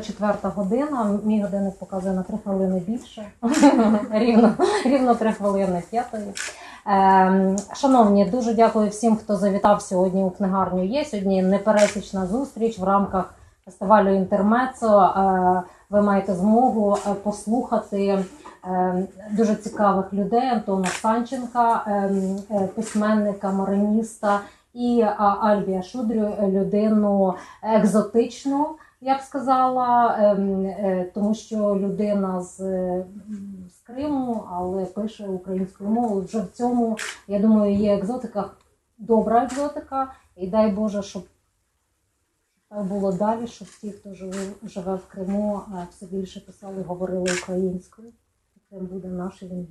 година, четверта година. Мій годинник показує на три хвилини більше. рівно, рівно три хвилини п'ятої. Ем, Шановні, дуже дякую всім, хто завітав сьогодні у книгарню. Є сьогодні непересічна зустріч в рамках фестивалю Інтермецо. Е, Ви маєте змогу е, послухати е, дуже цікавих людей Антона Санченка, ем, письменника, мариніста і Альбія Шудрю, людину екзотичну, я б сказала, ем, е, тому що людина з, е, з Криму, але пише українською мовою. Вже в цьому, я думаю, є екзотика, добра екзотика, і дай Боже, щоб так було далі, щоб ті, хто живе, живе в Криму, все більше писали, говорили українською. Крим буде наш і він.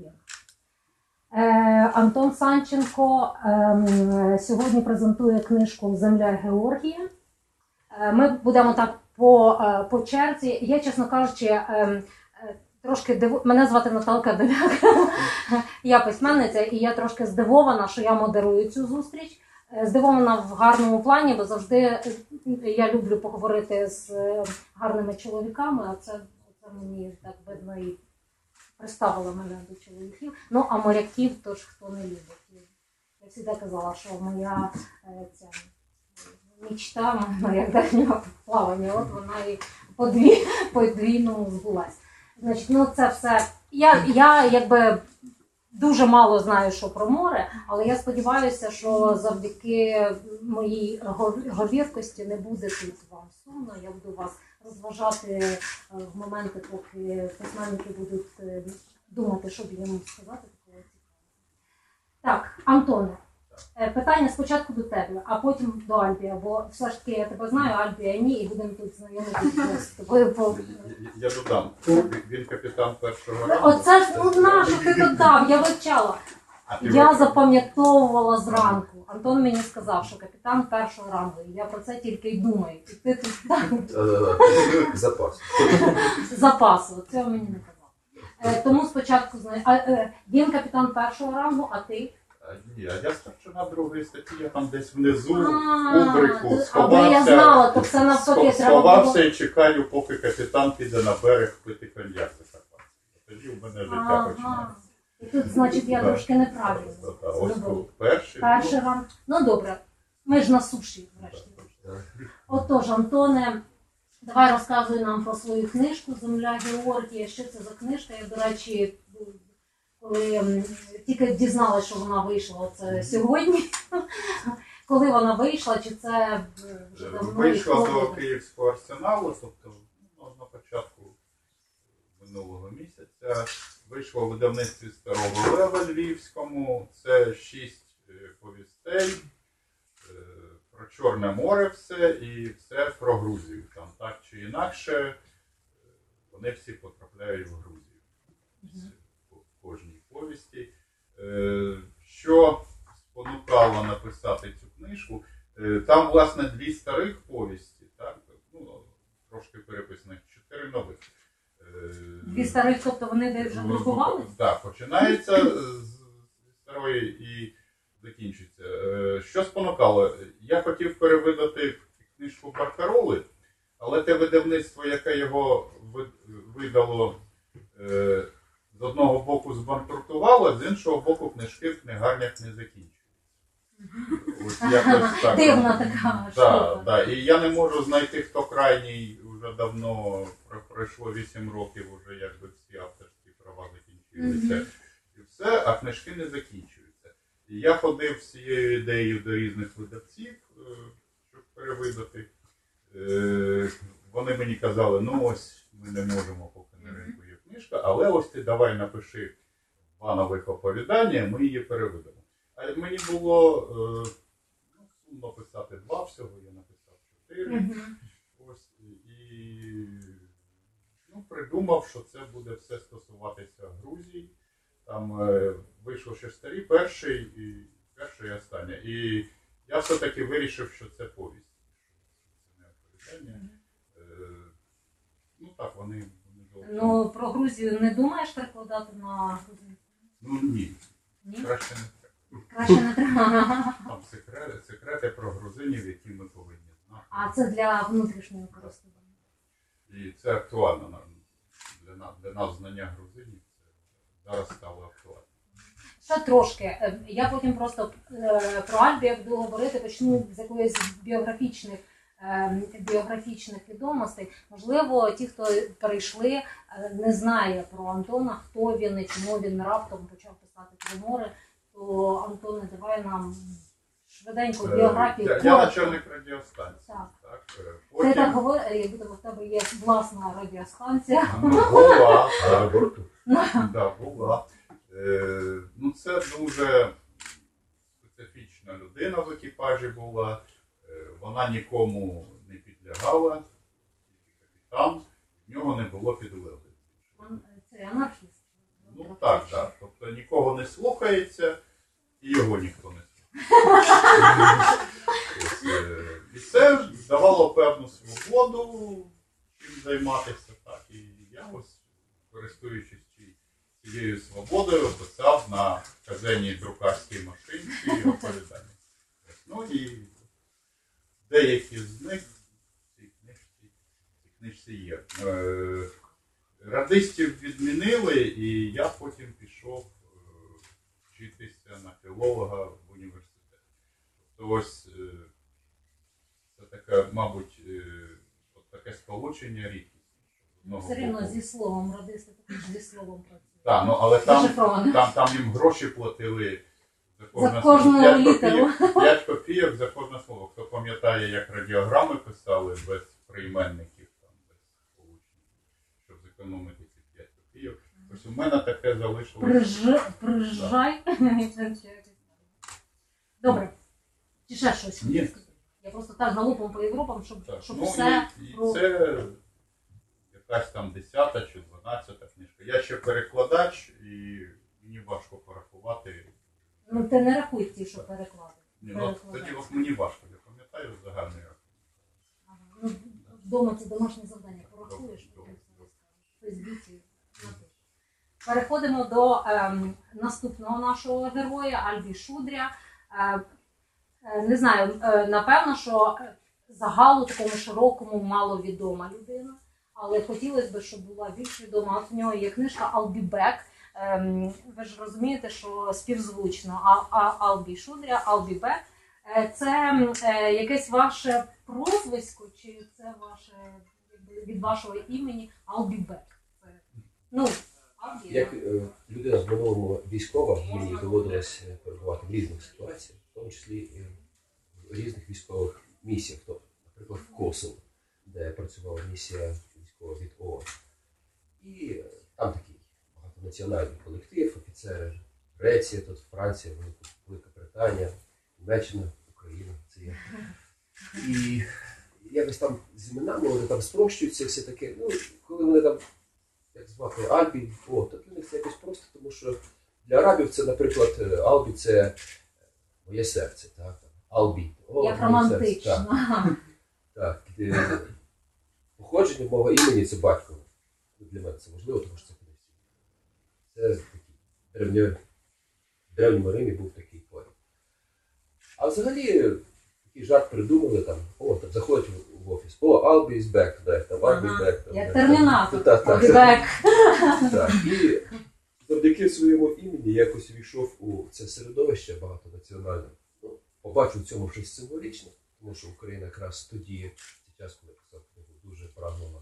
Е, Антон Санченко ем, сьогодні презентує книжку Земля Георгія. Ми будемо так по, е, по черзі. Я, чесно кажучи, ем, е, трошки диву... мене звати Наталка Деляк. Я письменниця, і я трошки здивована, що я модерую цю зустріч. Е, Здивована в гарному плані, бо завжди я люблю поговорити з гарними чоловіками, а це, це мені так видно і приставила мене до чоловіків. Ну, а моряків то ж хто не любить. Я завжди казала, що моя е, ця мічта морякдальнього плавання, от вона і подві, подвійно збулась. Значить, ну це все. Я, я якби дуже мало знаю, що про море, але я сподіваюся, що завдяки моїй говіркості не буде тут вам сумно. Я буду вас розважати е, в моменти, поки письменники будуть е, думати, що б їм сказати. Так, Антоне, питання спочатку до тебе, а потім до Альбія, бо все ж таки я тебе знаю, Альбія ні, і будемо тут знайомитися з тобою. Я додам. Він капітан першого ранку. Оце ж ну на що ти додав, я вивчала. Я запам'ятовувала зранку. Антон мені сказав, що капітан першого рангу. І я про це тільки й думаю. І ти тут так Запас. запасу. Цього мені не казав. Е, тому спочатку знаю. Е, він капітан першого рангу, а ти? А, Ні, а я старшина другої статті, я там десь внизу, в кубрику, Аби я знала, то це навпаки треба сховався і чекаю, поки капітан піде на берег пити коньяк закарпатський. Тоді в мене життя Ага. починається. І тут, значить, я трошки неправильно. Да, Ось зробила. тут перший. Перший ранг. Ну добре, ми ж на суші, врешті. Отож, Антоне, давай розказуй нам про свою книжку Земля Георгія. Що це за книжка? Я, до речі, коли тільки дізналася, що вона вийшла це сьогодні. Коли вона вийшла, чи це вже давно? Вийшла до? Київського арсеналу, тобто ну, на початку минулого місяця. Вийшло в видавництві Старого Лева Львівському. Це шість е, повістей е, про Чорне море все і все про Грузію. Там так чи інакше е, вони всі потрапляють в Грузію. Кожній повісті. Е, Що спонукало написати цю книжку? Е, Там, власне, дві старих повісті, так? Ну, трошки переписаних, чотири нових. Е, Дві старих, тобто вони де вже друкували? Так, починається з старої і закінчується. Що спонукало? Я хотів перевидати книжку Баркароли, але те видавництво, яке його видало, з одного боку збанкрутувало, з іншого боку, книжки в книгарнях не закінчуються. Дивна така Да, да. І я не можу знайти, хто крайній вже давно пройшло 8 років, вже якби всі авторські права закінчилися. І все, а книжки не закінчуються. І я ходив з цією ідеєю до різних видавців, е, щоб перевидати. Е, Вони мені казали, ну ось ми не можемо, поки на ринку є книжка, але ось ти давай напиши два нових оповідання, ми її переведемо. А мені було е, ну, сумно писати два всього, я написав чотири. Мгм. Ось і ну, придумав, що це буде все стосуватися Грузії. Там е, вийшло ще старі, перший і перший і останнє. І я все-таки вирішив, що це повість. що Це не оповідання. Е, ну так, вони. Ну, про Грузію не думаєш перекладати на? Ну ні, Ні? краще не треба. Краще не треба. Там секрети, секрети про грузинів, які ми повинні знати. А це для внутрішнього користування. І це актуально нам- для нас, для нас знання грузинів. Це зараз стало актуально. Ще трошки. Е, Я потім просто е, про Альбі, як буду говорити, почну з якоїсь біографічних. Е, Біографічних відомостей, можливо, ті, хто перейшли, е, не знає про Антона, хто він і чому він раптом почав писати тримори. То Антоне, давай нам швиденько Е, біографію. Я, я начальник радіостанції. Так. Так, е, Ти так говориш, як будто в тебе є власна радіостанція. Ну, була, борту? да, була. Е, ну, це дуже специфічна людина в екіпажі була. Е, вона нікому не підлягала, тільки капітан, в нього не було підлеглих. Це анархіст. Ну так, так. Тобто нікого не слухається, і його ніхто не слухає. Е, І це давало певну свободу чим займатися. Так. І я ось, користуючись ці- цією свободою, писав на казенній друкарській машинці оповідання. Ну і деякі з них в цій книжці, в книжці є. Е, Радистів відмінили, і я потім пішов е, вчитися на філолога в університет. Тобто ось е, це таке, мабуть, от таке сполучення рідкісне. Все боку- зі словом радисти також зі словом працює. Так, ну але там, там, там їм гроші платили за кожну. П'ять літеру. копійок- П'ять копійок за кожне слово. Хто пам'ятає, як радіограми писали без прийменників, там, без сполучень, щоб зекономити ці 5 копійок. Ось у мене таке залишилося. Приж... Приїжджай. Добре. Чи ще щось? Ні. Я просто так галопом по Європам, щоб, Так, щоб ну, все. і, і про- це якась там 10 чи 12 книжка. Я ще перекладач, і мені важко порахувати. Ну ти не рахуй ті, що переклади. Ні, ну, тоді от мені важко, я пам'ятаю загальний рахунок. Ага. Ну, вдома це домашнє завдання. Порахуєш, потім все розкажеш. Фейсбуці напишеш. Переходимо до ем, наступного нашого героя Альбі Шудря. Е, е, не знаю, е, напевно, що е, загалу такому широкому маловідома людина, але хотілося б, щоб була більш відома. От в нього є книжка back. Ем, ви ж розумієте, що співзвучно а, а, I'll be Шудря, be back. Е, Це е, якесь ваше прозвисько, чи це ваше якби, від вашого імені back? Це, ну, Як е, людина з минулого військова, мені доводилось е, перебувати в різних ситуаціях, в тому числі і в різних військових місіях. Тобто, наприклад, в Косово, де працювала місія військова від ООН. І е, там такий багатонаціональний колектив, офіцери Греція, тут Франція, Велика, Британія, Німеччина, Україна. Це є. І якось там з іменами вони там спрощуються, все таке. Ну, коли вони там як звати Альбі, о, то для них це якось просто, тому що для арабів це, наприклад, е, Албі це моє серце, так? Албі. О, Як романтично. Так, так. Е, Походження мого імені це батько. Для мене це важливо, тому що це. Це в древньому Римі був такий поет. А взагалі такий жарт придумали там, о, там заходять в, офіс, о, I'll be back, да, там, I'll be back. Там, Як термінатор. Так, так, back. так. І завдяки своєму імені якось війшов у це середовище багатонаціональне. Ну, побачив в цьому щось символічне, тому що Україна якраз тоді, в цей час, коли писав книгу, дуже прагнула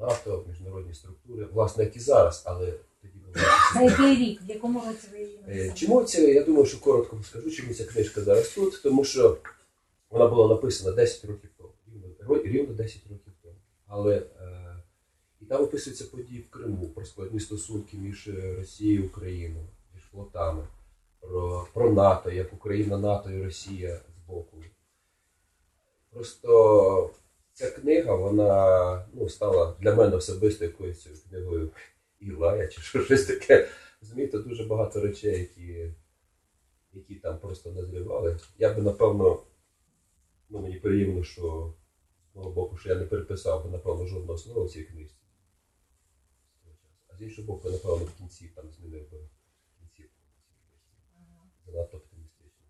НАТО, міжнародні структури, власне, як і зараз, але тоді було. За який рік? В якому році ви її Е, написали? Чому це, я думаю, що коротко скажу, чому ця книжка зараз тут, тому що вона була написана 10 років тому, рівно, рівно 10 років тому. Але е, і там описуються події в Криму, про складні стосунки між Росією і Україною, між флотами, про, про НАТО, як Україна, НАТО і Росія з боку. Просто ця книга, вона ну, стала для мене особисто якоюсь книгою Ілая чи що- щось таке. Розумієте, дуже багато речей, які, які там просто назрівали. Я би, напевно, ну мені приємно, що з мого боку, що я не переписав би, напевно, жодного слова в цій книжці. А з іншого боку, напевно, в кінці там змінив би кінцівку. Занадто оптимістично.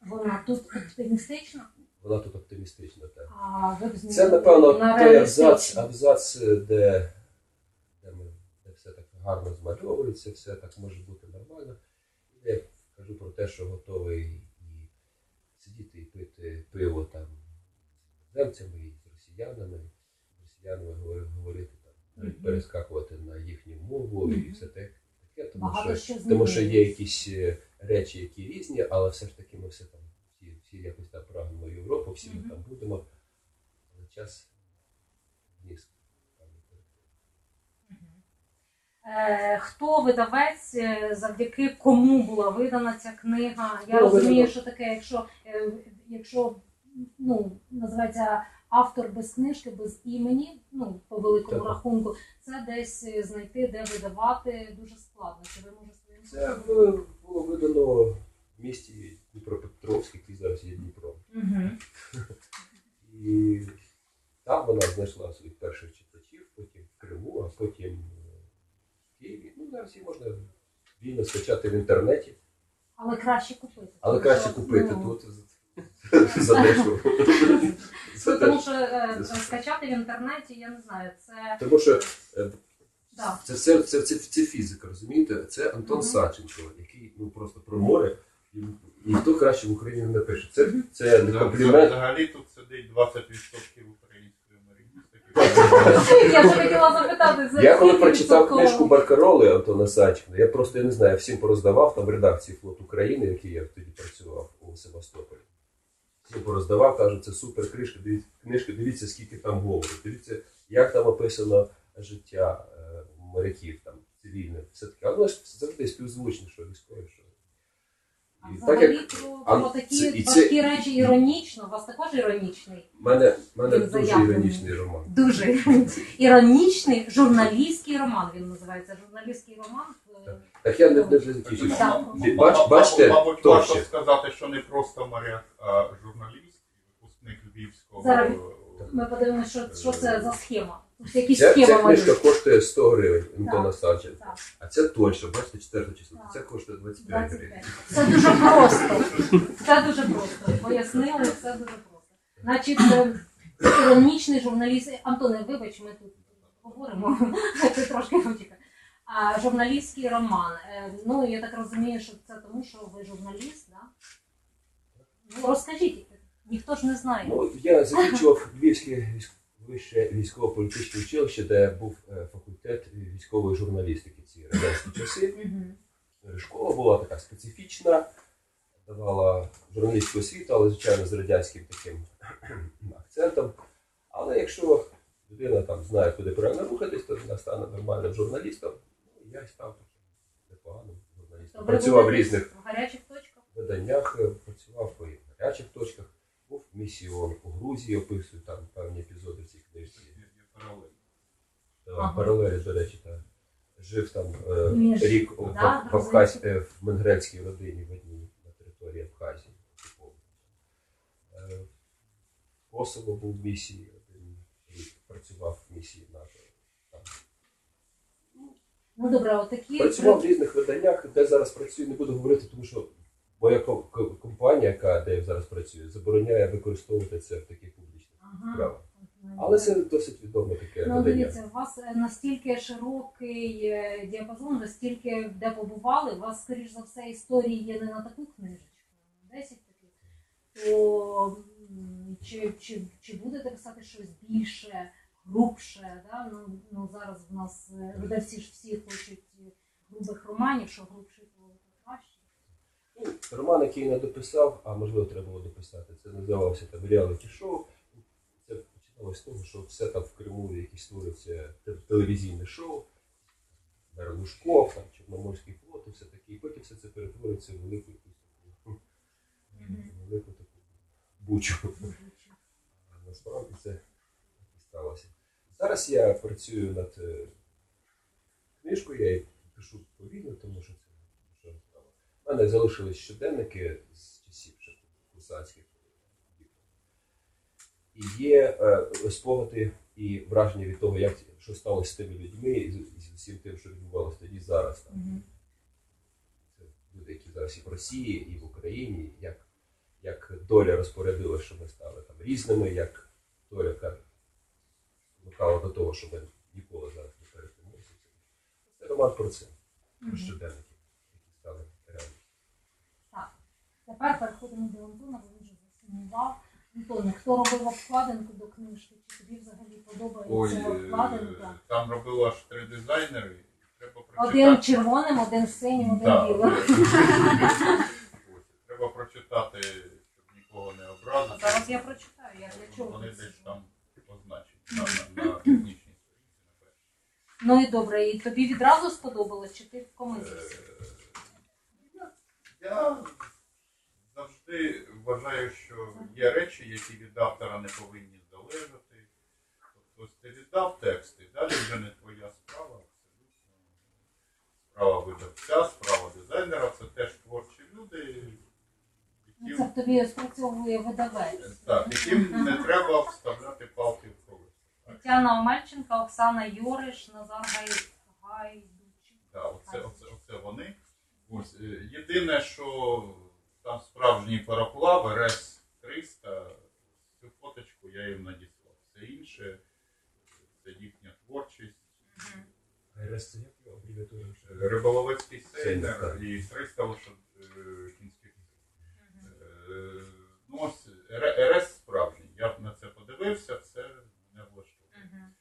Вона тут оптимістична. Вона тут оптимістична. Так. А ви б Це, напевно, на той абзац, реалістичну. абзац, де, де, ми, де все так гарно змальовується, все так може бути нормально. І я кажу про те, що готовий і сидіти і пити пиво там з іноземцями і з росіянами, з росіянами говори- говорити там, навіть перескакувати на їхню мову і все таке, тому Багато що, що тому що є якісь е, речі, які різні, але все ж таки ми все там всі, якось там прагнемо Європу, всі ми там будемо. Але час вніс. Е, Хто видавець, е, завдяки кому була видана ця книга? Я розумію, що таке, якщо, е, якщо ну, називається автор без книжки, без імені, ну, по великому Так. рахунку, це десь знайти, де видавати дуже складно. Чи ви може своїм Це було видано в місті Дніпропетровськ, який зараз є Дніпро. Угу. І там вона знайшла своїх перших читачів, потім в Криму, а потім е, в Києві. Ну, зараз її можна вільно скачати в інтернеті, Але краще купити. але краще купити ну, тут за дешево. Ну, тому що е, скачати в інтернеті, я не знаю, це Тому що е. Це, це, це, фізика, розумієте? Це Антон. Саченко, який ну просто про море. І ніхто краще в Україні не напише. Це, це не комплімент. Взагалі тут сидить 20% української маріністики. Я вже хотіла запитати, за Я коли прочитав книжку Баркароли Антона Саченка, я просто я не знаю, всім пороздавав там в редакції Флот України, в якій я тоді працював у Севастополі. Всім пороздавав, кажу, це супер книжка, дивіться, книжка, дивіться, скільки там говору, дивіться, як там описано життя е, моряків там цивільне, все таке. Але ж завжди співзвучно, що військові, що. А І взагалі так як про, а, про такі це- і це- важкі речі іронічно, у вас також іронічний? в мене, в мене Він дуже заявлений. іронічний роман. Дуже іронічний журналістський роман. Він називається журналістський роман. е, Так я не, закінчив. Так. Бач- бачите, Мабуть, варто сказати, що не просто моряк, а журналіст, випускник Львівського. Зараз. е, Ми подивимося, що, що це за схема. Якісь Ця, схема ця книжка малюють. коштує 100 гривень Антона Саченка. Так. А це тоньше, бачите, 4 число. Так. Це коштує 25 гривень. 25. Це дуже просто. Це дуже просто. Пояснили, це дуже просто. Значить, е, іронічний журналіст. Антоне, вибач, ми тут говоримо. Ти трошки. А журналістський роман. Е, Ну, я так розумію, що це тому, що ви журналіст, да? Ну, розкажіть, ніхто ж не знає. Ну, я закінчував Львівське вище військово-політичне училище, де був е, факультет військової журналістики ці радянські часи. Школа була така специфічна, давала журналістську освіту, але, звичайно, з радянським таким акцентом. Але якщо людина там знає, куди правильно рухатись, то вона стане нормальним журналістом. Ну, я й став таким непоганим журналістом. Працював в різних в гарячих точках. виданнях, е, працював в гарячих точках, був ООН у Грузії, описую там певні епізоди в цій книжці. є- є паралель. Та, Ага. Паралелі, до речі, та. жив там е, Між- рік у да, в, в, Абхаз- е, в Менгрельській родині в одній на території Абхазії. окупованій. Е, Косово був в місії, один рік працював в місії НАТО. Ну добре, отакі Працював в різних виданнях, де зараз працюю, не буду говорити, тому що моя ко- ко- компанія, яка де я зараз працюю, забороняє використовувати це в таких публічних Ага. справах. Але це досить відоме таке Ну, видання. дивіться, у вас е, настільки широкий е, діапазон, настільки де побували, у вас, скоріш за все, історії є не на таку книжечку, а на 10 таких. То чи, чи, чи будете писати щось більше, грубше? Да? Ну, ну, зараз в нас е, видавці ж всі хочуть грубих романів, що грубше, то краще. Ну, Роман, який я не дописав, а можливо треба було дописати, це називалося там реаліті шоу. Починалося з того, що все там в Криму, якісь створюється телевізійне шоу, Лужков, там, Чорноморський флот і все таке. І потім все це перетворюється в велику якусь таку, велику таку бучу. А насправді це і сталося. Зараз я працюю над е, книжкою, я її пишу повільно, тому що це. У мене залишились щоденники з часів ще курсантських. І є е, спогади і враження від того, як що сталося з тими людьми і з, з усім тим, що відбувалося тоді зараз. Там. Мгм. Це люди, які зараз і в Росії, і в Україні, як, як доля розпорядила, що ми стали там різними, як доля спонукала до того, що ми ніколи зараз не перетинулися. Це роман про це, про щоденники, які стали реальністю. Так. Тепер переходимо до Антона, бо він вже засумував. Антоне, хто робив обкладинку до книжки? Чи тобі взагалі Ой, подобається обкладинка? е, там робило аж три дизайнери. Треба прочитати. Один червоним, один синім, один Да. білим. Ось, Треба прочитати, щоб нікого не образити. Зараз я прочитаю, я для чого Вони десь там позначені на, на, на технічній сторінці, напевно. Ну і добре, і тобі відразу сподобалось, чи ти вкомизився? Е, Я завжди вважаю, що є речі, які від автора не повинні залежати. Тобто ти віддав текст, і далі вже не твоя справа, абсолютно. Справа видавця, справа дизайнера, це теж творчі люди, Ну, Це тобі спрацьовує видавець. так, яким не треба вставляти палки в колеса. Тетяна Омельченка, Оксана Йориш, Назар Гайдучик. Да, оце, оце, оце вони. Ось, е, єдине, що там справжній пароплав РС 300, цю фоточку я їм надіслав. Все інше це їхня творчість. РС це як абревіатура? Риболовецький Сейнер, і 300 лошад е, кінських. Е, Ну, ось РС справжній. Я б на це подивився, це не влаштовує.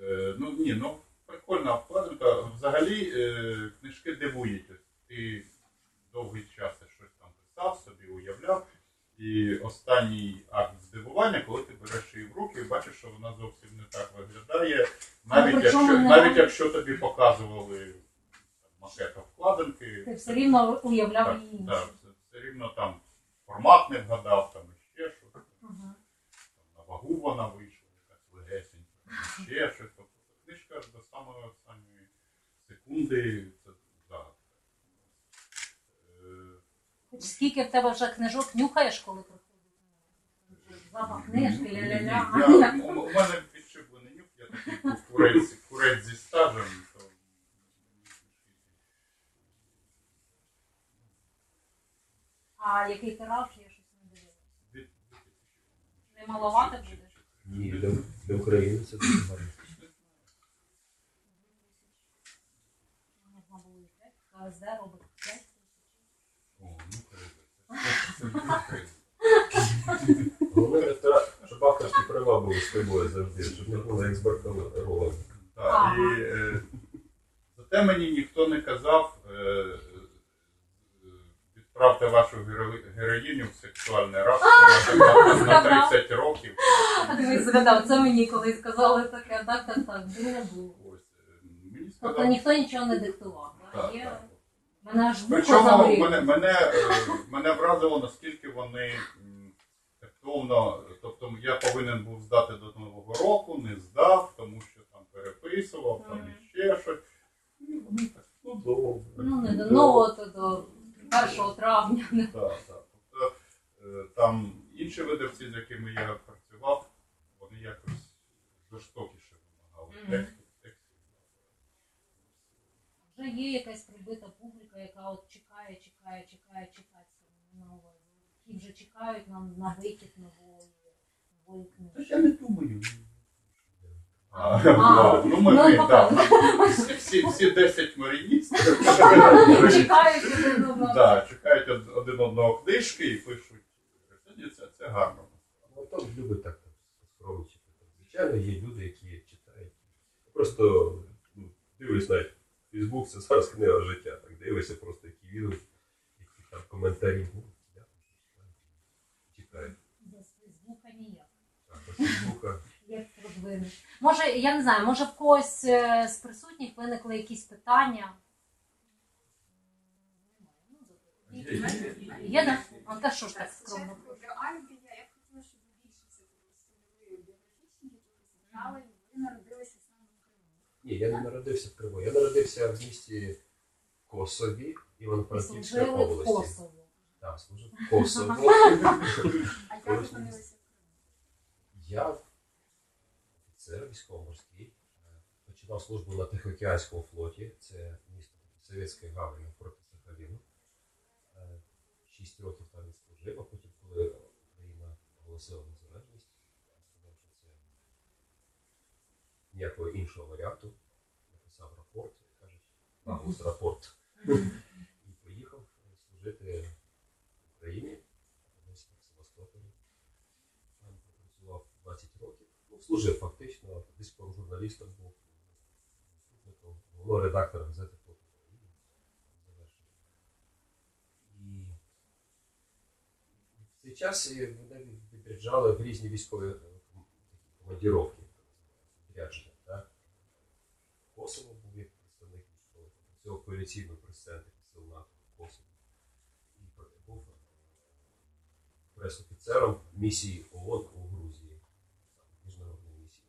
Е, Ну ні, ну прикольна обкладинка. Взагалі книжки дивують. Ти довгий час писав собі, уявляв. І останній акт здивування, коли ти береш її в руки і бачиш, що вона зовсім не так виглядає. Навіть, якщо, не- навіть якщо тобі показували там, макет обкладинки, Ти все рівно уявляв так, її так, все, все рівно там формат не вгадав, там ще щось Ага. там, на вагу вона вийшла, якась легесенька, ще щось. Тобто книжка до самої останньої секунди це загадка. Е, Хоч скільки в тебе вже книжок нюхаєш, коли приходить? Запах книжки, ля-ля-ля. Я, у, мене підшиплений нюх, я такий курець, курець зі стажем, то А який тираж, я щось не дивилася. від- Не маловато будеш? Ні, для, для України це дуже гарно. Можна було і. КСД 5 О, ну круто. Це- це круто. Головне, щоб авторські права були з тобою завжди, щоб не було як з. Так, і е, зате мені ніхто не казав, е, відправте вашу геро- героїню в сексуальне рабство на, на, на 30 років. А дивись, згадав, це мені колись сказали таке, так, так, так, не було. Ось, е, мені Тобто сказав, ніхто нічого не диктував. так? так, Є... так. Аж вухо Причому мене, мене, е, мене вразило, наскільки вони м, тактовно, тобто я повинен був здати до Нового року, не здав, тому що там переписував, там Мгм. іще щось. І вони так, ну добре. Ну, не до нового, то до 1 травня. Так, так. Тобто е, там інші видавці, з якими я працював, вони якось жорстокіше вимагали Мгм. тексту. Вже є якась прибита публіка, яка от чекає, чекає, чекає, чекає це на увазі. Вже чекають нам на вихід нової, нової Та книжки. я не думаю. А, А, ну, ми, ну, всі, всі, всі 10 маріністів Чекають один одного. да, чекають один одного книжки і пишуть. Це, це гарно. Ну, там любить так там. Звичайно, є люди, які читають. Просто ну, дивись навіть Фейсбук це зараз книга життя. Так дивишся просто які відгуки, які там коментарі. Ну, я читаю. Без Фейсбука ніяк. Так, Фейсбука. Як. Може, я не знаю, може в когось е, з присутніх виникли якісь питання? Є, да? А та що ж так скромно? Я, хотіла, щоб ви більше все створили біографічні якісь знали, ви народилися саме в Криму. Ні, я не народився в Криму. Я народився в місті Косові, Івано-Франківська області. Косово. Так, служив в Косово. А як опинилися? Я офіцер військово-морський. Починав службу на Тихоокеанському флоті. Це місто Совєтської гавані проти Сахаліну. Е, 6 років там відслужив, а потім, коли Україна оголосила незалежність, я сказав, що це ніякого іншого варіанту. Написав рапорт, як кажуть, наголос рапорт. І поїхав служити в Україні, в Севастополі. Там пропрацював 20 років. Ну, служив фактично, військовим журналістом був заступником головного редактора газети «Фото України». Завершив. І в цей час мене відряджали в різні військові е, командіровки, відрядження. Так? Косово був як представник цього коаліційного прес-центру сил НАТО в Косово. І був прес-офіцером місії ООН у Грузії, міжнародної місії.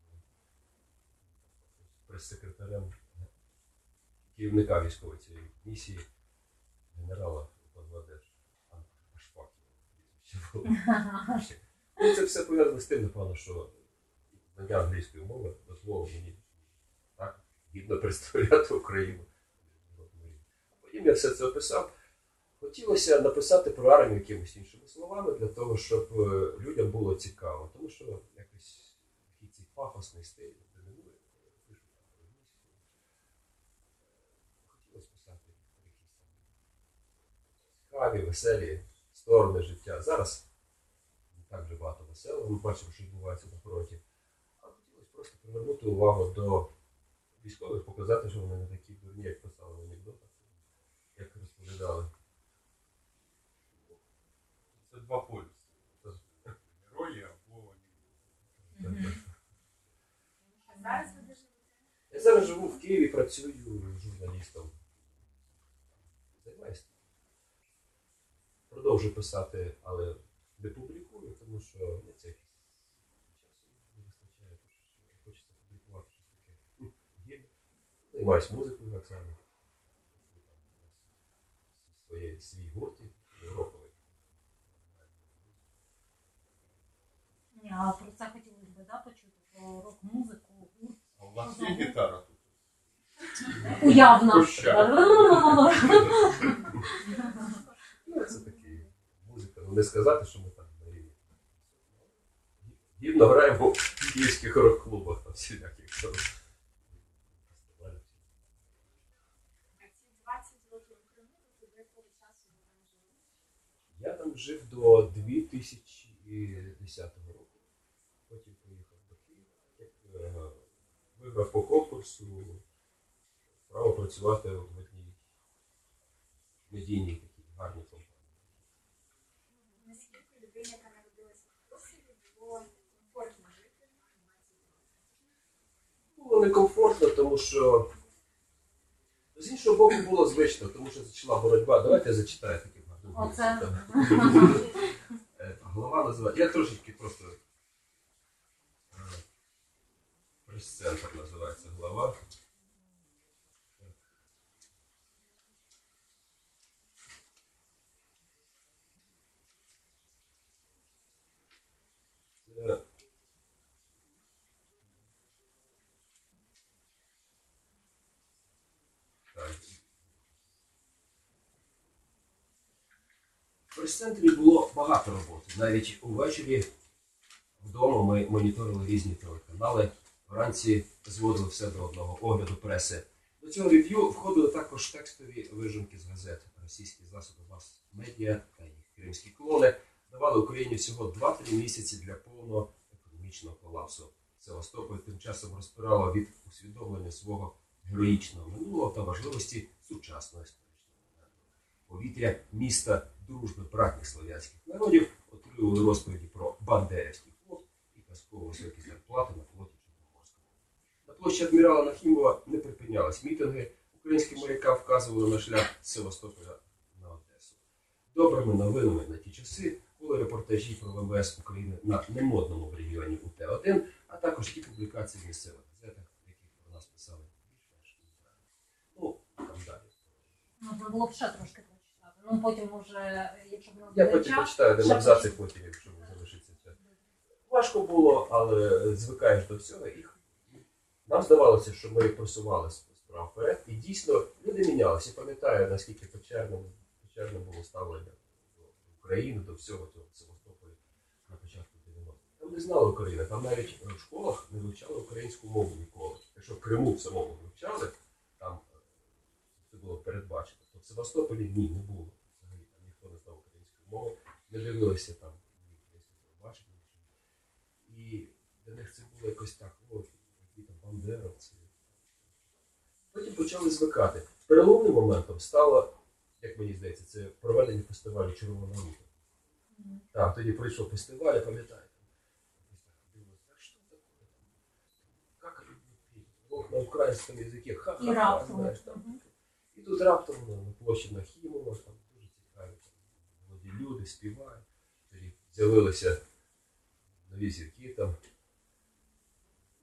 Прес-секретарем керівника військової цієї місії генерала Бангладеш Ашфаківа. Ну, це все пов'язано з тим, напевно, що знання англійської мови дозволило мені так гідно представляти Україну. Потім я все це описав. Хотілося написати про армію якимись іншими словами для того, щоб е, людям було цікаво. Тому що якось такий цей пафосний стиль домінує. Хотілося писати якісь цікаві, веселі сторони життя. Зараз не так вже багато веселого. Ми бачимо, що відбувається на фронті. Просто привернути увагу до військових, показати, що вони не такі дурні, як писали в анекдотах, як розповідали. Це два полюси. Герої або анекдоти. Зараз ви живете? Я зараз живу в Києві, працюю журналістом. Займаюся. Продовжую писати, але не публікую, тому що ну, це якось часу не вистачає, тому що хочеться публікувати щось таке. м, гідне. Займаюся музикою так само. Своє, свій гурт роковий. Ні, а про це хотілося б да, почути про рок-музику, гурт. А у вас є гітара тут? Уявно. Ну, це такі музика. Ну не сказати, що ми там на рівні. Гідно граємо в київських рок-клубах там всіляких. там, фестивалях. А ці 20 років у Криму, то до якого часу ви там жили? Я там жив до 2010 року. Потім поїхав до Києва. Як е, виграв по конкурсу право працювати в одній медійній такій гарній компанії. Наскільки людині, яка народилася в Косові, було комфортно жити в 20 років? Було некомфортно, тому що з іншого боку було звично, тому що почала боротьба. Давайте я зачитаю гарним Оце. Голова Е, Глава називає. Я трошечки просто. е, Прес-центр називається глава. Це Так. Прес-центрі було багато роботи. Навіть увечері вдома ми моніторили різні телеканали. Вранці зводили все до одного огляду преси. До цього рев'ю входили також текстові вижимки з газет. Російські засоби мас-медіа та їх кримські клони давали Україні всього 2-3 місяці для повного економічного колапсу. Севастополь тим часом розпирало від усвідомлення свого героїчного минулого та важливості сучасного історичного. Повітря міста дружби братніх слов'янських народів отримували розповіді про Бандерівський флот і казково високі зарплати на флоті Чорноморському. На площі адмірала Нахімова не припинялись мітинги. Українські моряка вказували на шлях з Севастополя на Одесу. Добрими новинами на ті часи були репортажі про ВМС України на немодному регіоні УТ-1, а також і публікації в місцевих газетах, в яких про нас писали більш-менш. Ну, там далі. Було б ще трошки. Ну потім може, якщо б Я потім почитаю, де ще абзаци потім, якщо залишиться час. Важко було, але звикаєш до всього. І нам здавалося, що ми просували справу вперед. І дійсно люди мінялися. Я пам'ятаю, наскільки печерним, печерним було ставлення до Україну до всього цього Севастополя на початку 90-х. Там не знали України, там навіть в школах не вивчали українську мову ніколи. Якщо в Криму в самому вивчали, там е, це було передбачено. То в Севастополі ні, не було. Взагалі там ніхто не знав мови, не дивилися там телебачення. І для них це було якось так, о, які там бандеровці. Потім почали звикати. Переломним моментом стало, як мені здається, це проведення фестивалю Червона рута. Так, тоді прийшов фестиваль, я пам'ятаю. Бог на українському язикі, ха-ха. І знаєш, там. І тут раптом ну, на площі Нахімова, там дуже цікаві там, молоді люди співають. Тоді з'явилися нові зірки там.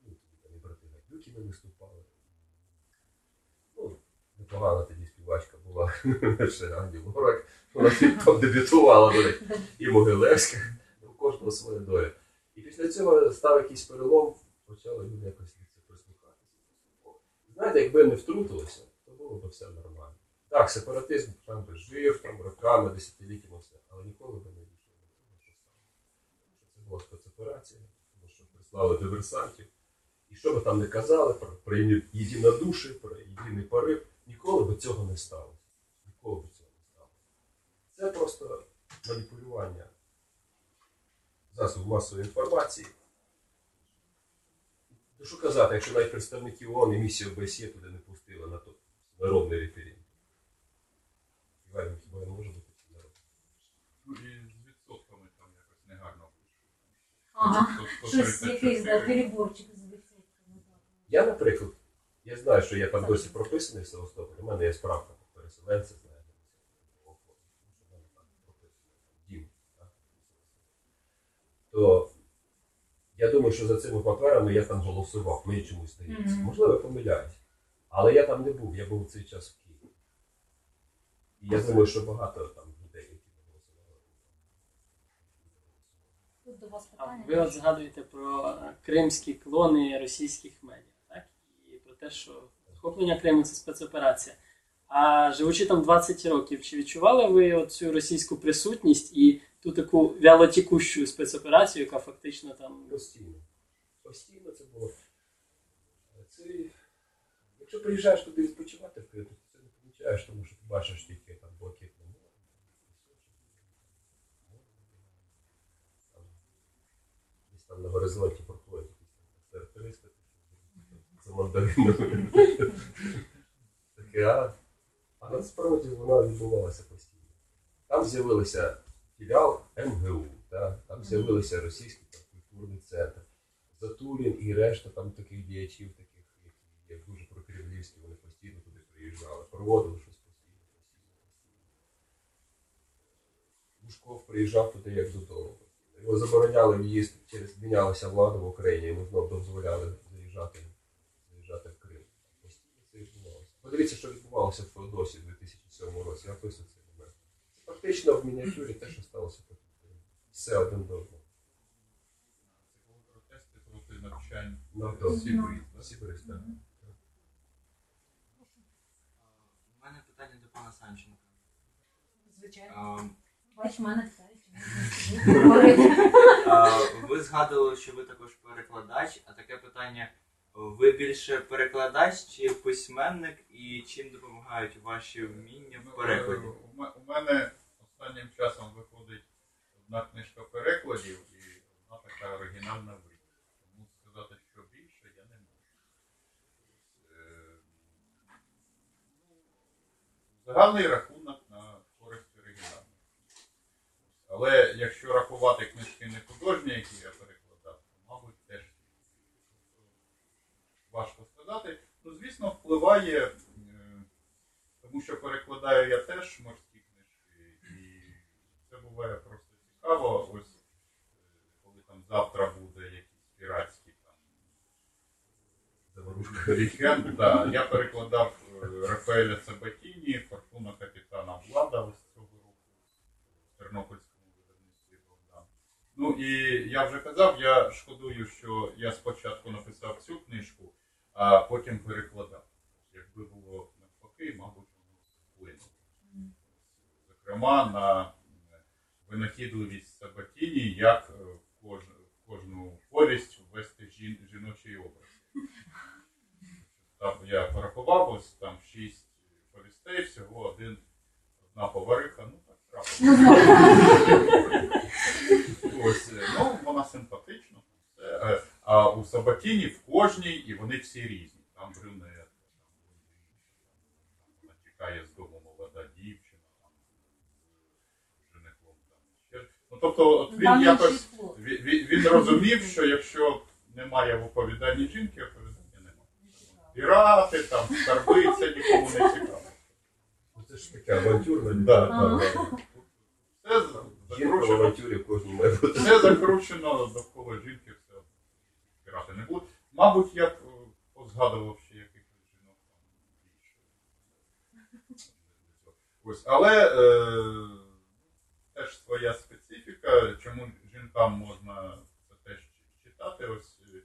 Ну, тоді там і брати Гадюкіни виступали. Ну, непогана тоді співачка була ще Анді Лорак. Вона там дебютувала до. І Могилевська. У кожного своя доля. І після цього став якийсь перелом, почали люди якось це прислухатися. Знаєте, якби не втрутилися, то було б все нормально. Так, сепаратизм там би жив, там роками, десятиліттями все, але ніколи би не. Що це була спецоперація, тому що прислали диверсантів. І що би там не казали про, про єдинодуші, про єдиний порив, ніколи би цього не сталося. Ніколи би цього не сталося. Це просто маніпулювання засобів масової інформації. Ну що казати, якщо навіть представники ООН і місію ОБСЄ туди не пустили на народний референдум. Іван, хіба не може бути народний? Ну і з відсотками там якось негарно вийшло. Ага. Щось якийсь да, переборчик з. Я, наприклад, я знаю, що я там досі прописаний в Севастополі. У мене є справка по переселенця, знаєте, тому що в мене там прописано дім. так, То я думаю, що за цими паперами я там голосував, мені чомусь здається. Мгм. Можливо, я помиляюсь. Але я там не був, я був в цей час в Києві. І я думаю, що багато там людей, які не голосували. Тут до вас А ви от згадуєте про е, кримські клони російських медіа, так? І про те, що захоплення Криму це спецоперація. А живучи там 20 років, чи відчували ви цю російську присутність і ту таку вялотікущу спецоперацію, яка фактично там Постійно. Постійно це було. Це, якщо приїжджаєш туди відпочивати в Крим, то це не помічаєш, тому що ти бачиш тільки там блакитне море, там, десь там на горизонті проходять якісь С-300, за мандаринами. Таке, а, а насправді вона відбувалася постійно. Там з'явилися філіал МГУ, та, там з'явилися російський культурний центр. Затулін і решта там таких діячів, таких, які як дуже прокремлівські, вони постійно туди приїжджали, проводили щось постійно, постійно, постійно. Лужков приїжджав туди як додому. Його забороняли в'їзд через мінялася влада в Україні, йому знов дозволяли заїжджати, заїжджати в Крим. Постійно це відбувалося. Подивіться, що відбувалося в Феодосі в 2007 році. Я описую цей момент. Це фактично в мініатюрі те, що сталося потім. Все один до одного. Це були протести проти навчань в. Сибирі. так. У мене питання до пана Санченка. Звичайно. Бач, мене питають. А, Ви згадували, що ви також перекладач, а таке питання: ви більше перекладач чи письменник, і чим допомагають ваші вміння Ну, в перекладі? е, У ме- у мене останнім часом виходить одна книжка перекладів і одна така оригінальна в. Тому сказати, що більше, я не можу. Е, ну, Загальний рахунок Але якщо рахувати книжки не художні, які я перекладав, то, мабуть, теж важко сказати. Ну, звісно, впливає, е, тому що перекладаю я теж морські книжки, і це буває просто цікаво. Ось е, коли там завтра буде якісь піратські там Заворушка. да, я перекладав е, Рафаеля Сабатіні, Фортуна капітана Влада ось цього року Богдан. Ну і я вже казав, я шкодую, що я спочатку написав цю книжку, а потім перекладав. Якби було навпаки, мабуть, воно вплинуло. Зокрема, на е, винахідливість Сабатіні, як е, в кожну повість ввести жін, жіночий образ. Там я порахував, ось там шість повістей, всього один, одна повариха, ну. Ось, е, ну, вона симпатична. Е, А у Сабатіні в кожній, і вони всі різні. Там брюнет, вона тікає з дому молода дівчина, там женихом там ще. Ну, тобто, от він якось він, він- розумів, що якщо немає в оповіданні жінки, оповідання немає. Пірати, там, скарби, нікому не цікаво. Це ж таке авантюрне. Да, да, да. Все Жінка в закручено, авантюрі в кожній має бути. все закручено довкола жінки, все пірати не будуть. Мабуть, я б е, позгадував ще якихось жінок там більше. Ось, але е, теж своя специфіка, чому жінкам можна це теж читати. Ось е,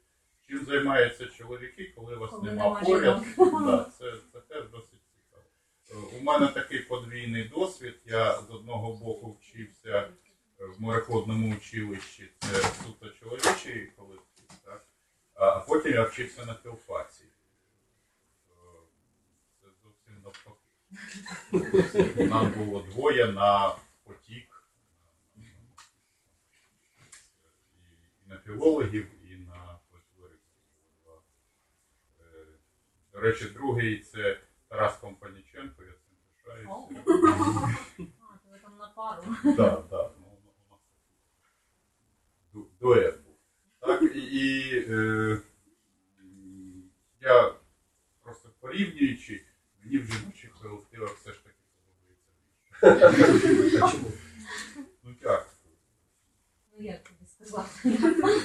чим займаються чоловіки, коли вас Коли нема нема поряд. жінок. Да, це, це теж досить цікаво. Е, У мене такий подвійний досвід. Я з одного боку вчився е, в мореходному училищі, це суто чоловічий колектив, так? а потім я вчився на філфаці. Е, Це зовсім навпаки. Нам було двоє на потік. І на філологів, і на фольклористів. Е, До речі, другий це Тарас Компаніченко, О. А, то ви там на пару. Так, так. Ну, у нас ду- дует був. Так, і, і е, м, я просто порівнюючи, мені в жіночих колективах все ж таки подобається більше. А чому? Ну як? Ну як тобі сказати?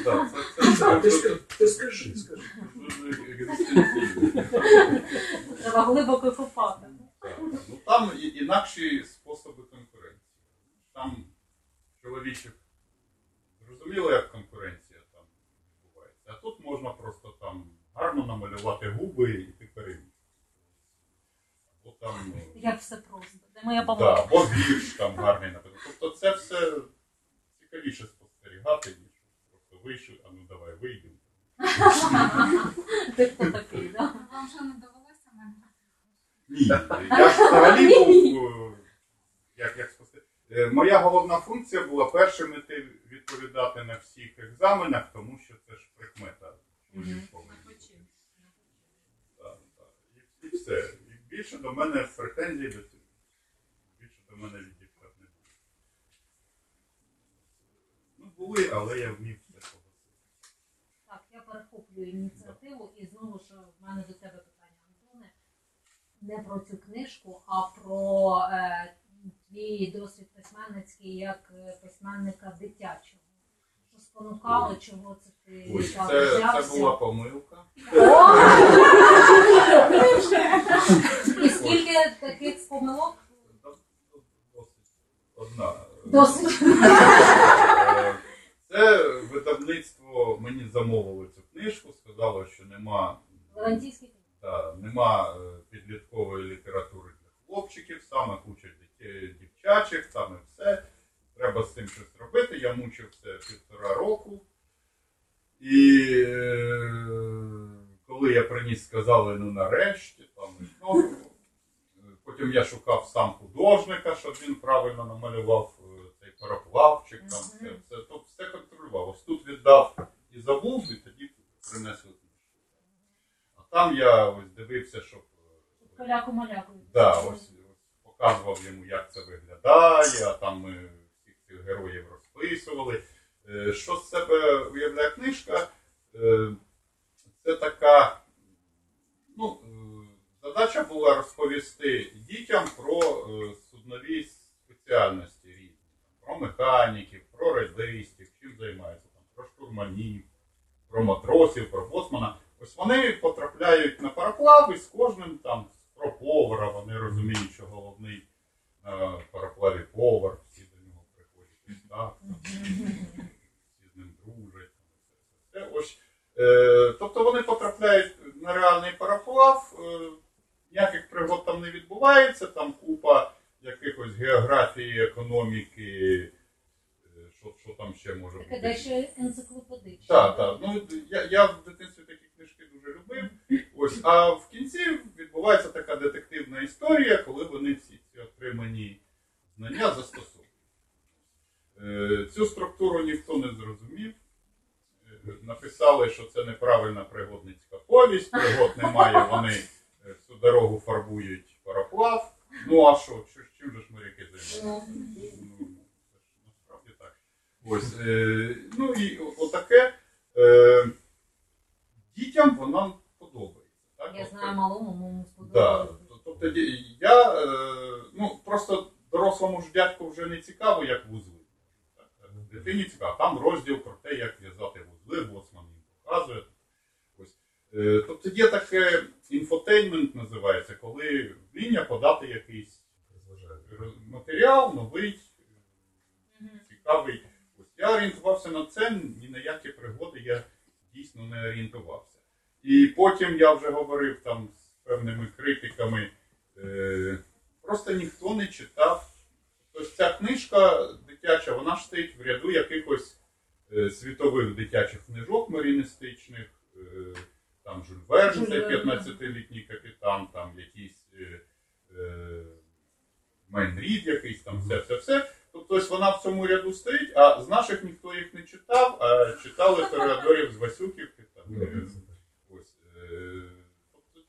Так, це, це, це, А ти, це, ска- ти скажи, скажи. дуже екзистенційно. Треба глибоко копати. Так. Ну там інакші способи конкуренції. Там чоловічих зрозуміло, як конкуренція там відбувається. А тут можна просто там гарно намалювати губи і ти переміг. Або там. ну, Як все просто. Де моя Да, бабуся? або вірш там гарний написано. Тобто це все цікавіше спостерігати, ніж просто вийшов, а ну давай вийдемо. Ти хто такий, да? Вам що не? Ні, я ж взагалі був, е, як, як спостерігати. Моя головна функція була першим іти відповідати на всіх екзаменах, тому що це ж прикмета. Так, так. І, і все. І більше до мене претензій до цього. Більше до мене від дівчат не було. Ну, були, але я вмів все погасити. Так, я перехоплюю ініціативу і знову ж в мене до тебе питання. Не про цю книжку, а про е, твій досвід письменницький як е, письменника дитячого. Що спонукало, чого це ти Ось так це, це була помилка. І скільки таких помилок? Одна. Досить. Е, Це видавництво мені замовило цю книжку, сказало, що нема, Валентійський та, нема е, підліткової літератури для хлопчиків, саме куча дівчачих, там і все. Треба з цим щось робити. Я мучився півтора року. І е, коли я приніс, сказали, ну нарешті, там знову. Потім я шукав сам художника, щоб він правильно намалював цей пароплавчик, там все, все, то все контролював. Ось тут віддав і забув, і тоді принесли книжку. А там я ось дивився, щоб е, Каляку-маляку. да, ось, ось показував йому, як це виглядає, а там ми всіх цих героїв розписували. Е, Що з себе уявляє книжка? Е, Це така. Ну, е, задача була розповісти дітям про е, суднові спеціальності різні. Про механіків, про радистів, чим займаються, там, про штурманів, про матросів, про боцмана. Ось вони потрапляють на пароплав і з кожним там про повара, вони розуміють, що головний на пароплаві повар, всі до нього приходять. Так, там, всі з ним дружать. Ось, е, тобто вони потрапляють на реальний пароплав, е, ніяких пригод там не відбувається, там купа якихось географії, економіки, що там ще може бути. дещо енциклопедичне. Так, так. Ну, я, я в дитинстві такі книжки дуже любив. Ось, а в кінці відбувається така детективна історія, коли вони всі ці отримані знання застосовують. Е, Цю структуру ніхто не зрозумів. Е, Написали, що це неправильна пригодницька повість, пригод немає, вони е, всю дорогу фарбують пароплав. Ну а що, що чим же ж моряки займаються? Ну, це ж насправді так. Ось, е, ну і отаке. Е, дітям вона подобається. Так? Я знаю малому, моєму Да. сподобалось. Тобто ді- я е, ну, просто дорослому ж дядьку вже не цікаво, як вузли. Так? Дитині цікаво. Там розділ про те, як в'язати вузли, боцман їм показує. Ось. Е, тобто є таке інфотеймент називається, коли вміння подати якийсь матеріал, новий, цікавий. Я орієнтувався на це, ні на які пригоди я дійсно не орієнтувався. І потім я вже говорив там з певними критиками, е, просто ніхто не читав. Тобто ця книжка дитяча, вона ж стоїть в ряду якихось е, світових дитячих книжок маріністичних, е, там Жюль Верн, Верн. 15-літній капітан, там якийсь е, е, Майнрід якийсь там, все, все, все. Тобто вона в цьому ряду стоїть, а з наших ніхто їх не читав, а читали Тореадорів з Васюківки. Там, Ну, е, ось, е, тобто,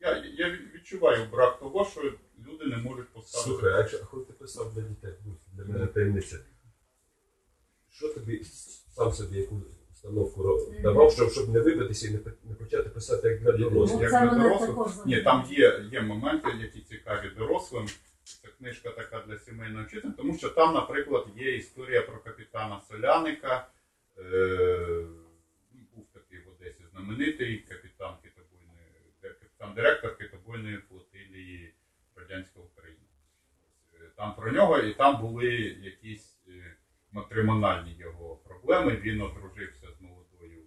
я, я відчуваю брак того, що люди не можуть поставити. Слухай, а якщо а коли ти писав для дітей, ну, для мене таємниця, що тобі сам собі яку установку ро- давав, щоб, щоб не вибитися і не, пи- не почати писати як для Ну, дорослих? як це для мене дорослих? також Ні, там є, є моменти, які цікаві дорослим. Це книжка така для сімейного читання, тому що там, наприклад, є історія про капітана Соляника. Е, ну, був такий в Одесі знаменитий капітан китобойної, капітан-директор китобойної флотилії Радянської України. Е, Там про нього і там були якісь е, матримональні його проблеми. Він одружився з молодою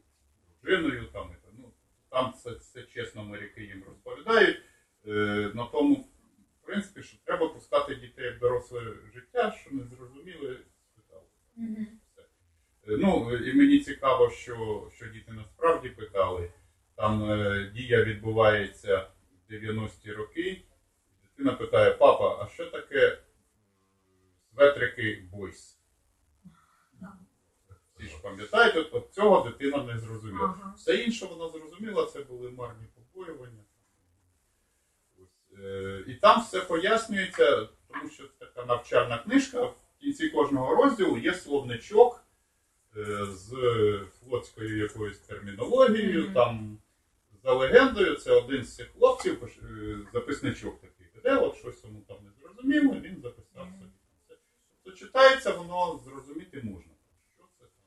дружиною. Там, ну, там це, це чесно моряки їм розповідають. Е, на тому, принципі, що треба пускати дітей в доросле життя, що не зрозуміли, спитали. Е, Ну, і мені цікаво, що, що діти насправді питали. Там е, дія відбувається в 90-ті роки. Дитина питає, папа, а що таке светрики бойс? Всі ж пам'ятають, от, от цього дитина не зрозуміла. Ага. Все інше вона зрозуміла, це були марні побоювання. Е, і там все пояснюється, тому що це така навчальна книжка. В кінці кожного розділу є словничок е, з флотською якоюсь термінологією. Мгм. Там за легендою, це один з цих хлопців, е, записничок такий веде, от щось йому там не зрозуміло, він записав собі. Це, тобто читається, воно зрозуміти можна. Що це там?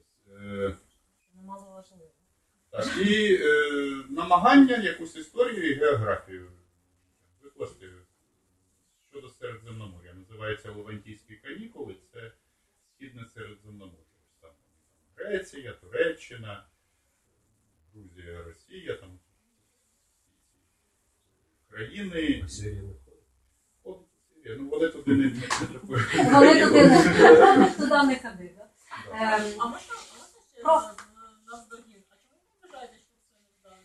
Ось, е, Немало важливо. Так, і е, намагання якусь історію і географію викласти щодо Середземномор'я. Називається Левантійські канікули. Це східне Середземномор'я. Ось Там, Греція, Туреччина, Грузія, Росія, там країни. Сирія не входить? Ну, вони туди не, Вони туди не туди не ходи? Да. Ем, А можна, а можна ще Про- на, на здогін? А чому ви вважаєте, що це невдало?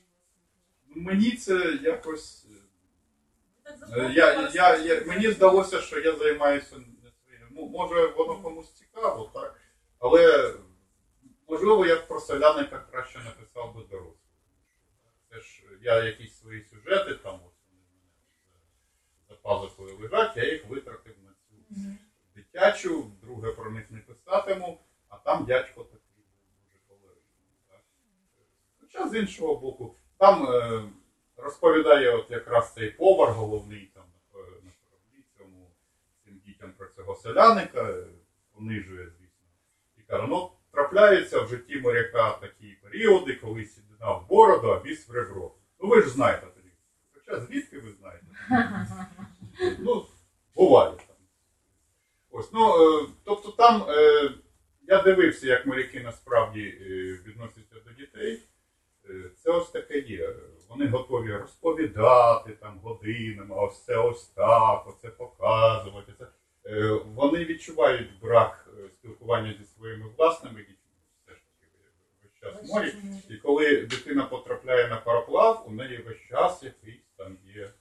Ну, Мені це якось. Е, заходите, Я, я, я, мені здалося, що я займаюся не своїм. Може, воно комусь цікаво, так? Але можливо, я про соляника краще написав би дорослий. Це я якісь свої сюжети там за пазухою лежать, я їх витратив на цю дитячу, друге про них не писатиму, а там дядько такий дуже колоритний. Хоча з іншого боку, там е, розповідає от якраз цей повар головний там на, на кораблі цьому цим дітям про цього селяника, е, понижує, звісно. І каже, ну трапляються в житті моряка такі періоди, коли сідина в бороду, а біс в ребро. Ну ви ж знаєте тоді. Хоча звідки ви знаєте? Ну, буває там. Ось, ну, е, тобто там е, я дивився, як моряки насправді е, відносяться до дітей. Е, Це ось таке є. Вони готові розповідати там годинами, ось це ось так, оце показувати. Це. е, вони відчувають брак е, спілкування зі своїми власними дітьми. Все ж таки весь час морі. І коли дитина потрапляє на пароплав, у неї весь час якийсь там є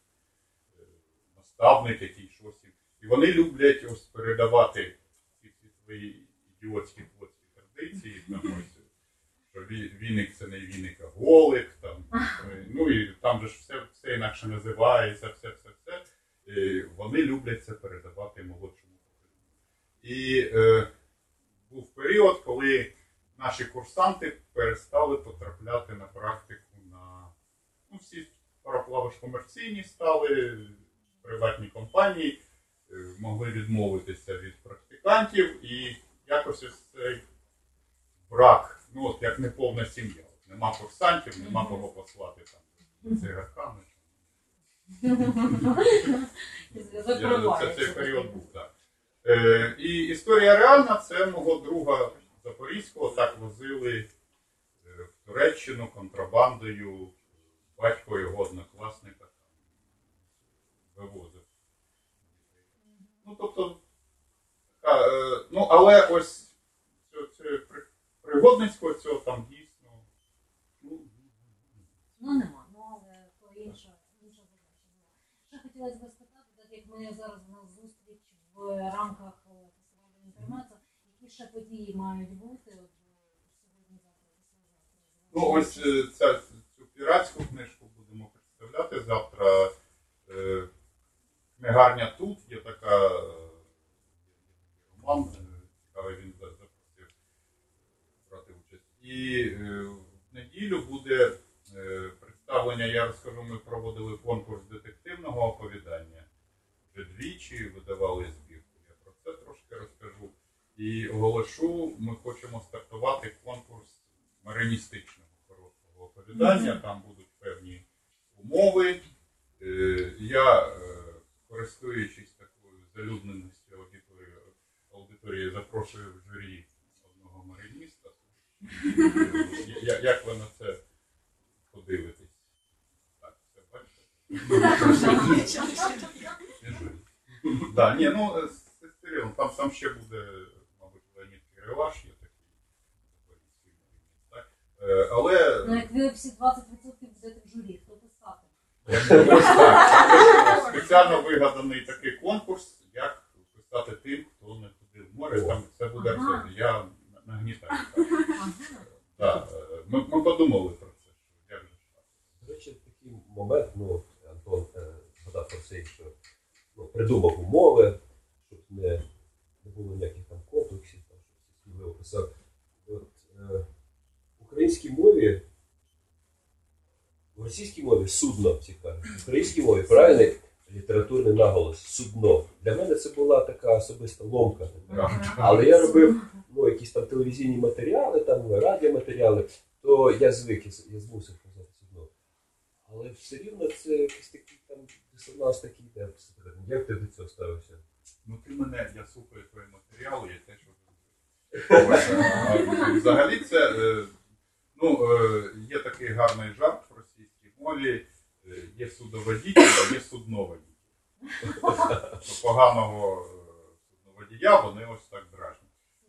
наставник, який щось. І вони люблять ось передавати ці свої ідіотські традиції. Там, ось, що ві- віник це не віник, а голик. Там, е, ну і там же ж все, все інакше називається, все, все, все. І вони люблять це передавати молодшому поколінню. І е, був період, коли наші курсанти перестали потрапляти на практику на ну, всі пароплави ж комерційні стали, приватні компанії е, могли відмовитися від практикантів і якось ось цей брак, ну от як неповна сім'я. От Нема курсантів, нема кого послати там цигарками. Це цей період був, так. Е, і історія реальна, це мого друга Запорізького так возили е, в Туреччину контрабандою, батько його однокласника там вивозив. Ну, тобто, така, е, ну, але ось пригодницького цього там дійсно. Ну, Ну нема, ну але то інша, інша задача була. Ще хотілося б спитати, так як ми зараз на зустріч в рамках е, фестивалю інтермецо, які ще події мають бути от, е, сьогодні, завтра, післязавтра? Ну, ось е, ця, цю піратську книжку будемо представляти завтра. Е, Книгарня тут є така е, роман, е, цікавий він за- запросив брати участь. І е, в неділю буде е, представлення, я розкажу, ми проводили конкурс детективного оповідання. Вже двічі видавали збірку. Я про це трошки розкажу. І оголошу, ми хочемо стартувати конкурс мариністичного короткого оповідання. Там будуть певні умови. Е, Я, е, користуючись такою залюдненістю аудиторії, аудиторії, запрошую в журі одного мариніста. Е, я- Як ви на це подивитесь? Так, все бачите? Не журі. Да, ні, ну е, з Сестеріон, там, там ще буде, мабуть, Леонід Кирилаш, є такий запорізький мариніст, так? Е, Але Ну, як ви всі 20% будете в журі, хто писати? Якби ось так. Спеціально вигаданий такий конкурс, як писати тим, хто не ходив в море. Там це буде Ага. абсурдно. Я нагнітаю. Так, е, Ми, ми подумали про це. що Як же ж так? До речі, такий момент, ну, Антон е, це, що ну, придумав умови, щоб не, не було ніяких там комплексів, там, щоб все сміливо писав. От, е, в українській мові, в російській мові судно, всі кажуть. В українській мові правильний літературний наголос судно. Для мене це була така особиста ломка. Але я робив ну, якісь там телевізійні матеріали, там радіоматеріали, то я звик, я змусив казати судно. Але все рівно це якийсь такий там дисонанс такий, де всередині. як ти до цього ставився? Ну ти мене, я слухаю твої матеріали, я те, що Взагалі це е, ну, е, є такий гарний жарт в російській мові. е, Є судоводитель, а є судноводитель. Тобто поганого судноводія вони ось так дражнять.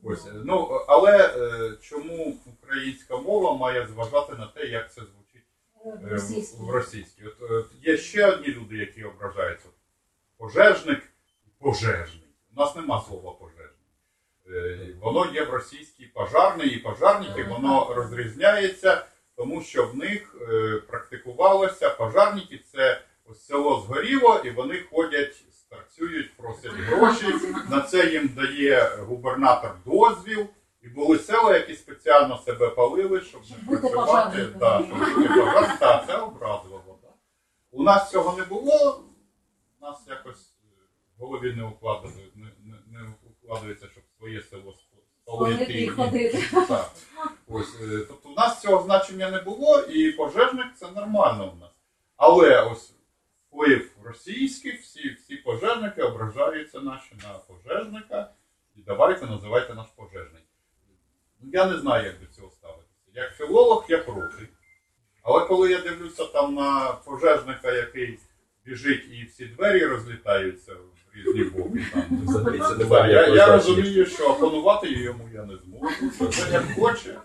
Ось, ну, але чому українська мова має зважати на те, як це звучить В е, російській. в, в? От, е, є ще одні люди, які ображаються. Пожежник і пожежний. У нас нема слова пожежний. Е, Воно є в російській пожарний і пожарники, воно розрізняється, тому що в них практикувалося пожарники це ось село згоріло, і вони ходять, старцюють, просять гроші. На це їм дає губернатор дозвіл. І були села, які спеціально себе палили, щоб не працювати. Да, щоб. Так, це образливо. Да. У нас цього не було. У нас якось е, в голові не укладається, не, не, не укладається, щоб своє село спалити. І і- ходити. Так. Ось, е, тобто у нас цього значення не було, і пожежник це нормально в нас. Але ось вплив російських, всі, всі пожежники ображаються наші на пожежника. І давайте називайте наш пожежник. Ну, я не знаю, як до цього ставитися. Як філолог я проти. Але коли я дивлюся там на пожежника, який біжить і всі двері розлітаються в різні боки. Там. Взагалі це Так, немає я, ніякого я розумію, що опанувати йому я не зможу. що Це як хоче.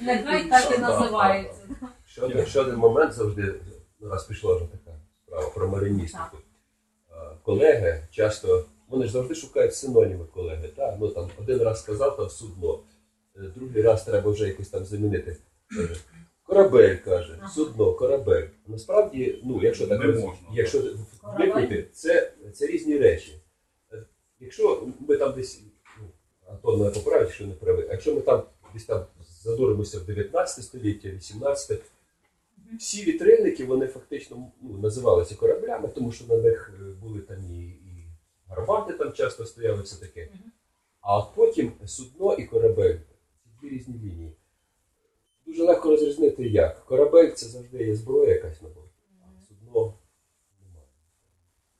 Нехай так і називається. Ще один, ще один момент завжди, ну, раз пішла вже така справа про мариністику. А, Колеги часто, вони ж завжди шукають синоніми колеги. Так? Ну, там, один раз сказав там судно, е, другий раз треба вже якось там замінити. Каже, Корабель каже, судно, корабель. Насправді, ну, якщо так Не роз- можна. якщо виклити, це, це різні речі. Е, Якщо ми там десь, ну, Антон мене поправить, якщо не правий, а якщо ми там десь там задуримося в 19 століття, 18, всі вітрильники вони фактично ну, називалися кораблями, тому що на них е, були там і, і гармати там часто стояли, все таке. А от потім судно і корабель різні лінії. Дуже легко розрізнити як. Корабель це завжди є зброя якась на борту, а судно немає.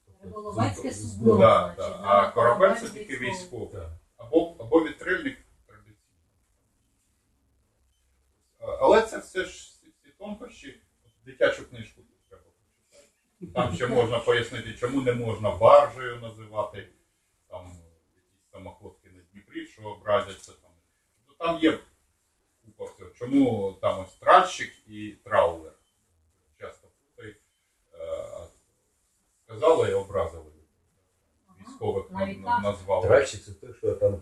Тобто, Риболовецьке судно. Да, значить, да. А корабель це тільки військовий. Або, або вітрильник традиційний. Але це все ж ці ці тонкощі. Дитячу книжку треба почитати. Там ще можна пояснити, чому не можна баржею називати там якісь самоходки на Дніпрі, що образяться там. Є купа всього. Чому там ось тральщик і траулер. Часто путають. Е, Сказали і образили. Військових назвали. Тральщик це той, що там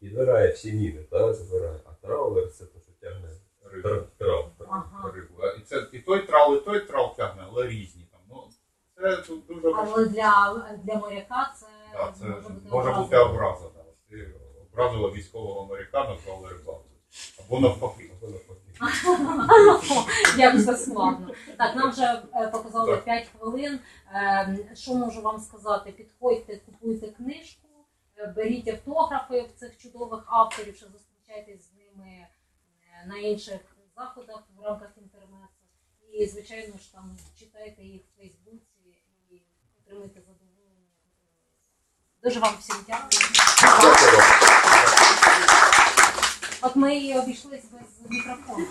підбирає всі міни, та, забирає. А траулер це той, що тягне Рибу. Ага. рибу. І це і той трал, і той трал тягне, але різні там. Ну, це тут дуже Але для, для моряка це, Да, це може бути може образа. бути образа. Да. Ти образила військового моряка, назвали рибалку. Або навпаки. Або навпаки. Як все складно. Так, нам вже е, показали Так. 5 хвилин. Е, Що можу вам сказати? Підходьте, купуйте книжку, е, беріть автографи в цих чудових авторів, що зустрічайтесь з ними е, на інших заходах в рамках інтернету. І, звичайно ж, там читайте їх в Фейсбуці і отримуйте задоволення. Дуже вам всім дякую. От ми і обійшлись без мікрофону.